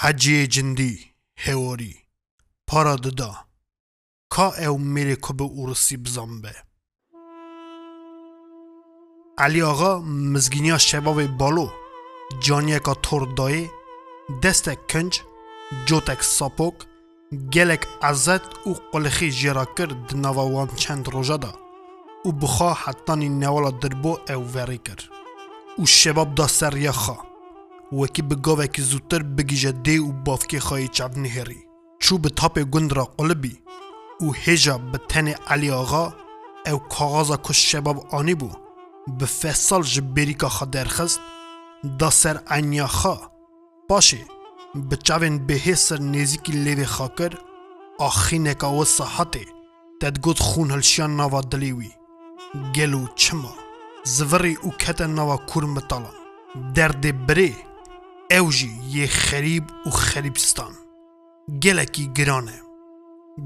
حجی جندی هواری پارا ددا کا او میره که به اورسی بزنبه علی آقا مزگینیا شباب بالو جانیکا تور دای دستک کنج جوتک ساپوک گلک عزت و قلخی جرا کرد دنواوان چند روژا دا و بخوا حتانی نوالا دربو او وری کرد و شباب دا سر یخا وەکی بە گۆوێکی زووتر بگیژە دێ و بافکێ خۆی چاونی هێڕی چوو بە تاپێ گوندرا قلبی û hêja bi tenê Aliaxa ew kaxaza ku şebab anî bû bi fesal ji bêrîka xa derxist da ser enya xa paşê bi çavên bêhê ser nêzîkî lêvê xa kir axîneka we sehatê te got xûn hilşiyan nava dilê wî gel û çima zivirê û kete nava kur mitalan derdê birê ئەو ژی یە خەریب و خەریبستان gelekî giran e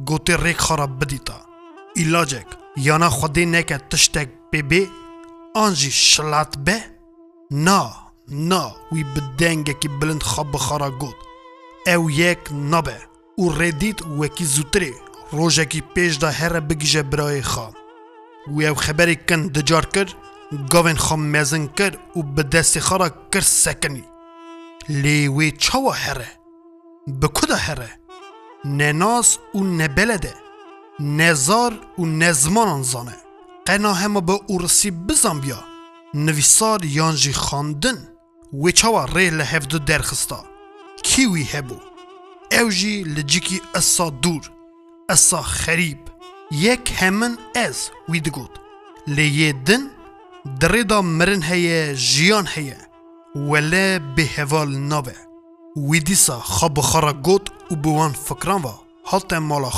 gotê rêk xara bidîta îlacek yana xwedê neke tiştek pêbê an jî şilat be? Na na wî bi dengekî bilind xa bixara got. Ew yek nabe. Û rêdît wekî zûtirê rojekî pêş da here bigîje birayê xa wî ew xeberê kin dicar kir gavên xwe mezin kir û bi destê xwe ra kir sekinî مزن کر و به دست خارا کر سکنی لی وی چاوا هره بکدا هره نه ناس و نه بلده نه زار و نه زمان زانه قنا همه به اورسی بزن بیا نویسار یانجی خاندن و چاوا ری لحفدو درخستا کیوی هبو او جی لجیکی اسا دور اسا خریب یک همن از وی دگود لیه دن دریدا مرن هیه جیان هیه ولی به هوال نابه. وی دیسا خواب خارا گود و بوان فکران و حالت مالا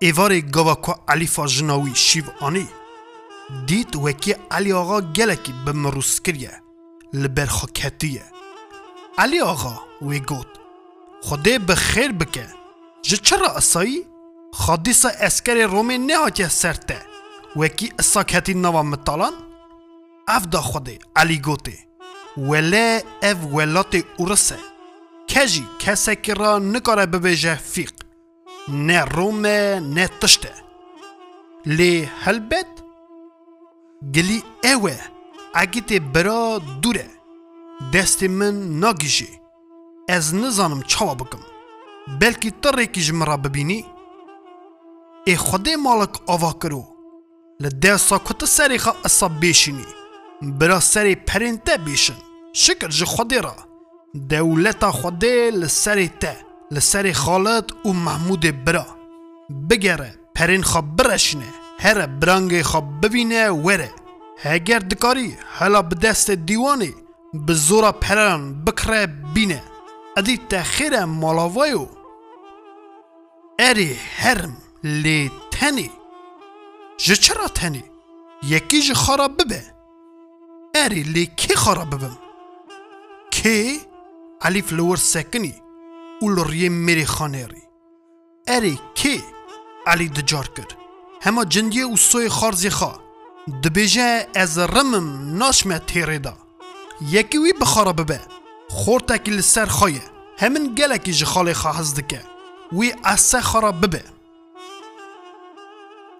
ایواری گوا که علیفا جناوی شیو آنی. دید وکی علی آقا گلکی به مروس کریه. لبر علی آقا وی گود خدا به خیر بکه. جه چرا اصایی؟ خادیسا اسکر رومی نهاتی سرته. وکی اساکتی نوا مطالان؟ اف دا خوده علی گوته وله اف ولات اورسه کجی کسی که را نکاره ببیجه فیق. نه رومه نه تشته. لی هلبت؟ گلی اوه اگیت برا دوره. دست من ناگیجی. از نزانم چاوا بکم. بلکی تره کی جمرا ببینی. ای خود مالک آوا کرو. لده سا کت سری خوا اصا بیشینی برا سری پرینته بیشن شکر جه خودی را. دولتا خودی لسری ته لسری خالد و محمود برا. بگره پرین خواب برشنه هر برانگ خواب ببینه وره هگر دکاری هلا به دست دیوانی به زورا پران بکره بینه ادی تخیر مالاوایو اری هرم لی تنی جه چرا تنی؟ یکی جه خراب ببه. اری لی کی خراب ببم؟ کی؟ علی فلور سکنی. اولوری میری خانیری اری کی؟ علی دجار کرد هما جندیه و سوی خارزی خواه دبیجه از رمم ناشمه تیره دا. یکی وی بخارا ببه. خورتکی لسر خواهی همین گلکی جخالی خواه هزدکه وی اسه خارا ببه.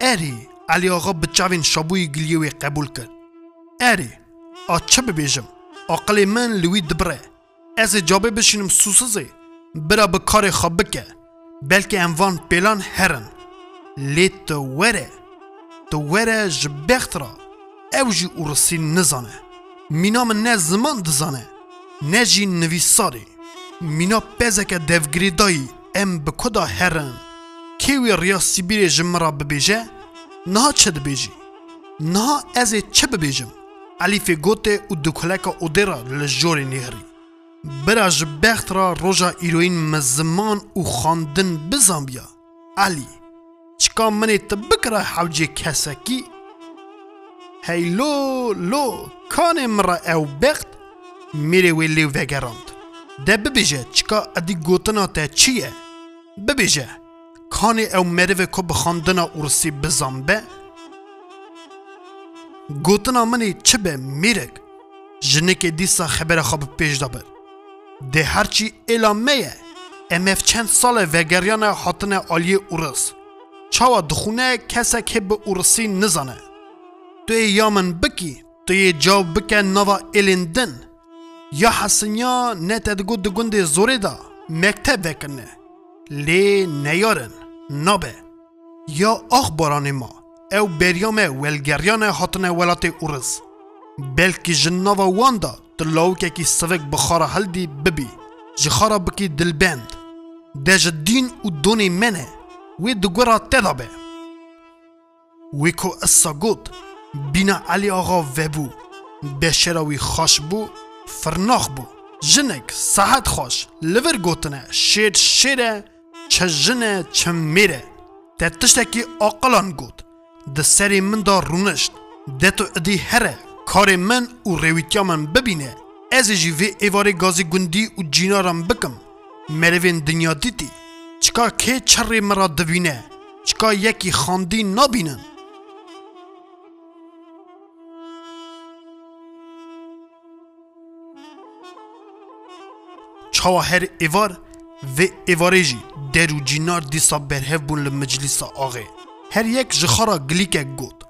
اری علی آقا بچاوین شابوی گلیوی قبول کرد. اری آ چه ببیجم عقل من لوی دبره. از جابه بشینم سوسزه برا به کار خواب بکه. بلکه انوان پلان هرن. لی تو وره. تو وره جبخت را. او جی ارسی نزانه. مینا من نه زمان دزانه. نه جی نویساری. مینا پزک devgiri دایی ام به کدا هرن. کیوی ریا سیبیر جمرا ببیجه نه چه دبیجی نه از چه ببیجم علیف گوته و دکلک اودرا لجور نهری برا جبخت را روژا ایروین مزمان و خاندن بزن بیا علی چکا منی تبکره حوجه کسکی هیلو لو کان مرا او بخت میره وی لیو وگراند ده ببیجه چکا ادی گوتنا ته چیه ببیجه کان او مروه که بخاندنا ارسی بزن به. گوتنا منی چه به میرک؟ جنک دیسا خبر خواب پیش دابر. ده هرچی اعلامه امف چند سال وگریان حاطن آلی اورس. چاوا دخونه کسا که به اورسی نزانه تو یامن بکی تو جاو بکه نوا الندن یا حسنیا نت دگو دگوند زوره دا مکتب وکنه. لی نیارن. نابه. یا اخباران ما او بریام ولگریان حاطن ولات اورس بلکی جناوا واندا تلاوکه کی سوک بخارا هلدی ببی. جخارا بکی دلبند. دج دین و دونی منه. وی دگورا تدابه. وی کو اسا گود بینا علی آقا وبو بشراوی خوش بو فرناخ بو. جنک ساعت خوش لور گوتنه شیر شیره. چه جنه چه میره. ده تشتکی آقلان گود. ده سری من دا رونشت. ده تو ادی هره. کار من و رویتیا من ببینه. از جی وی گازی گندی و جینارم بکم. مروین دنیا دیتی. چکا که چری مرا دوینه؟ چکا یکی خاندی نبینن چاوا هر ایوار و ایواره جی در و جینار دیسا برهف بون لمجلیسا آغه. هر یک جخارا گلیک گود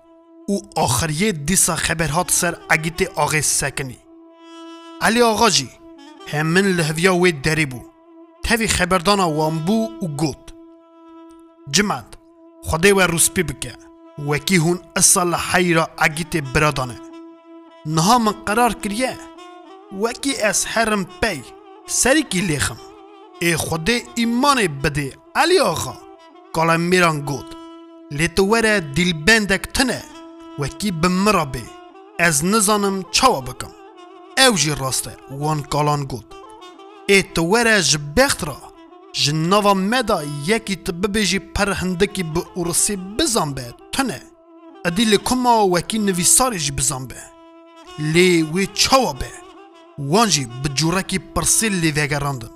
او آخریه دیسا خبرهات سر اگیت آغه سکنی. علی آقا جی همین لحویا وی دری بو. تاوی خبردانا وان بو و گود جمعد خوده و روسپی بکه. وکی هون اصال حی را اگیت برادانه. نها من قرار کریه. وکی از هرم پی. سری کی لیخم. ای خوده ایمان بده علی آقا. کالا میران گود. لیتو وره دیل بندک تنه. وکی بمرا بی. از نزانم چاوا بکم. او جی راسته وان کالان گود. ای تو وره جبخت را. جناوا مدا یکی تببیجی پرهندکی به ارسی بزن به تنه. ادی لکما وکی نویساری جی بزن به. لی وی چاوا به. وانجی به جورکی پرسیل لی وگراندن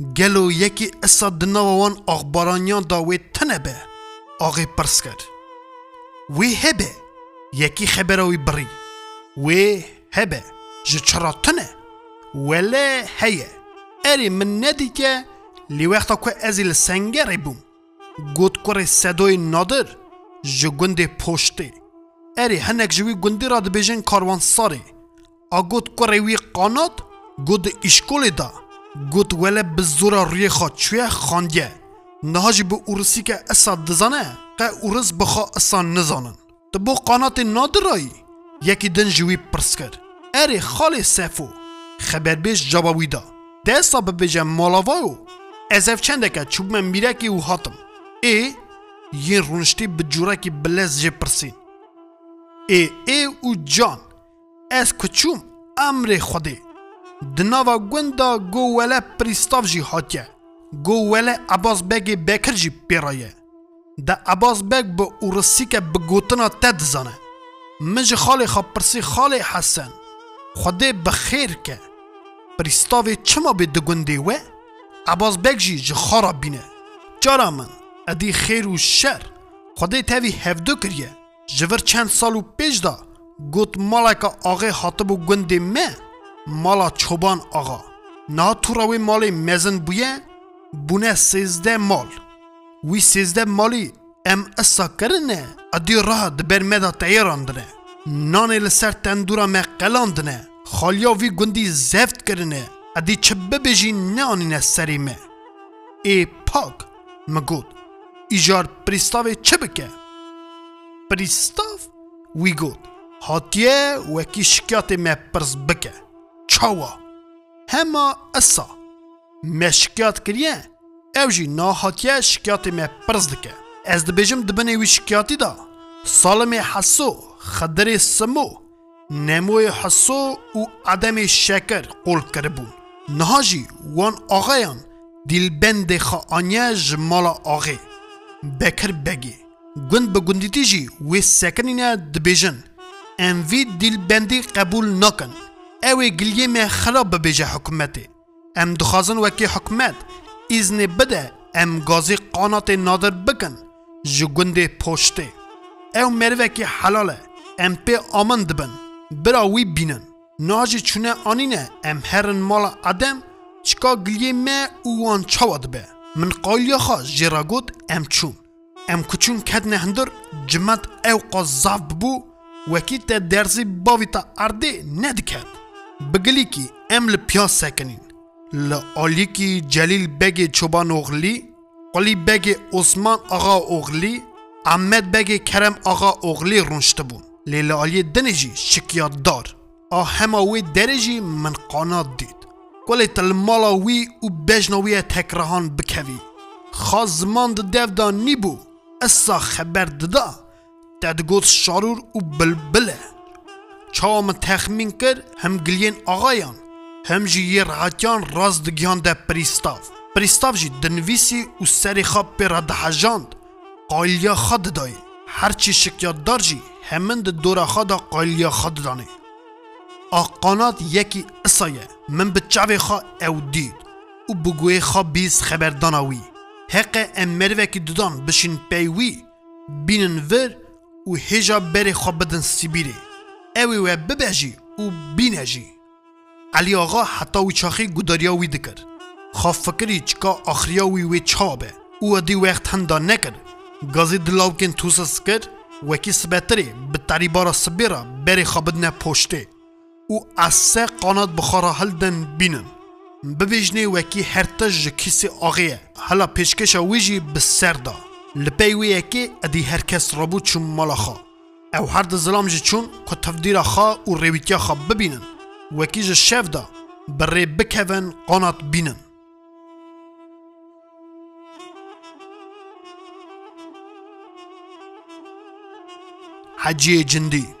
گلو یکی اسا دناوا وان اخبارانیان دا وی تنه به آغی پرس کرد وی هبه یکی خبروی بری. وی هبه جه چرا تنه؟ ولی هیه. اری من ندی که لی وقتا که ازی لسنگری بوم. گود کره صدای نادر جه گنده پشته اری هنک جوی گندی را دبیجن کاروان ساری. آگود کره وی قانات گود اشکول دا. گود ولی بزورا روی خواد چوی خاندیه نهاجی به اورسی که اسا دزانه که اورس بخوا اسا نزانن. تو بو قانات نادرایی. یکی دن جوی پرس کرد. اری خالی سفو خبر بیش جوابی دا. ده سابه بیجم مالاوایو از اف چنده که چوب من میرکی و هاتم. ای یه رونشتی به جورکی بلز جه پرسین. ای ای او جان. از کچوم امر خوده دناوا گوندا گو ولا پریستاف جی هاتیه گو ولا عباس بگ بکر جی پیرایه ده عباس بگ به اورسی که به گوتنا تد زنه مج خالی خواب پرسی خالی حسن خوده بخیر که پریستاوی چما به دگوندی و عباس بگ جی جی خارا بینه جارا من ادی خیر و شر خوده تاوی هفدو کریه جور چند سال و پیش دا گوت مالا که آغه حاطب و گنده مه مالا چوبان آقا. نه تو مالی مزن بویه بونه سیزده مال. وی سیزده مالی ام اسا کرنه ادی راه دبر مدا تیراندنه نانه لسر تندورا me قلاندنه خالیا وی گندی زفت کرنه ادی چه ببیجی نانینه سری me ای پاک مگود ایجار پریستاوی چه بکه؟ پریستاف وی گود هاتیه وکی شکیات me پرز بکه. چاوا هما اسا me شکیات کریه او جی ناهاتیه شکیات me پرز دکه از دبیجم دبنه وی شکیاتی دا سالم حسو خدر سمو نموی حسو و عدم شکر قول کربون نهاجی وان آغایان دیلبند خانیه جمالا آغی بکر بگی گند به گندیتی جی وی سکنینه دبیجن ام وی دیلبندی قبول اوی گلیه می خراب ببیجه حکومتی ام دخوازن وکی حکومت ایزن بده ام گازی قانات نادر بکن ji gundê poştê. Ew merivekî helal e. Em pê aman dibin. Bira wî bînin. ناجی چونه آنینه ام هرن مال ادم چکا گلیه ما اوان چاواد به من قایلیا خوا جرا گوت ام چون ام کچون کد هندر جمت او قذاف ببو وکی تا درزی باوی تا ارده کی ام لپیاس سکنین. لآلی کی جلیل بگ چوبان اوغلی قلی بگ عثمان آقا اوغلی احمد بگ کرم آقا اوغلی رونشته بون. لیل آلی دنجی شکیات دار. آه همه وی درجی من قانات دید. گلی تلمالا وی و بجنوی تکرهان بکوی. خاص زمان ده دا نیبو اسا خبر ددا. تدگوت شارور و بلبله چاوا من تخمین کرد هم گلین آقایان هم جی یه راحتیان راز دگیان ده پریستاف. پریستاف جی دنویسی و سری خواب پر دهجاند قایلیا خود دای. هرچی شکیات دار جی همند دورا خدا قایلیا خود دانه آقانات یکی اسایه من به چاوی خوا او دید. و بگوی بیز خبرداناوی حق ام مروکی دودان بشین پیوی. بینن ور و هجا بری خوا بدن سیبیری. اوی و ببجی و بینجی علی آقا حتی وی چاخی گوداریا وی دکر خوا فکری چکا آخریا وی وی چابه او دی وقت هندا نکر گازی دلاوکن توسس کر وکی سبتری به تریبارا سبیرا بری خوا بدن پشته و از سه قانات بخارا هلدن بینن ببیجنی وکی هرتج کیسی آغیه هلا پیشکشا ویجی بسر دا لپی وی یکی ادی هر کس رابو چون مالا خوا أو هر د ظلام جی چون که تفدیر خوا و ریویتیا خوا ببینن وکی جه شف دا بری بکوین قانات بینن حجی جندی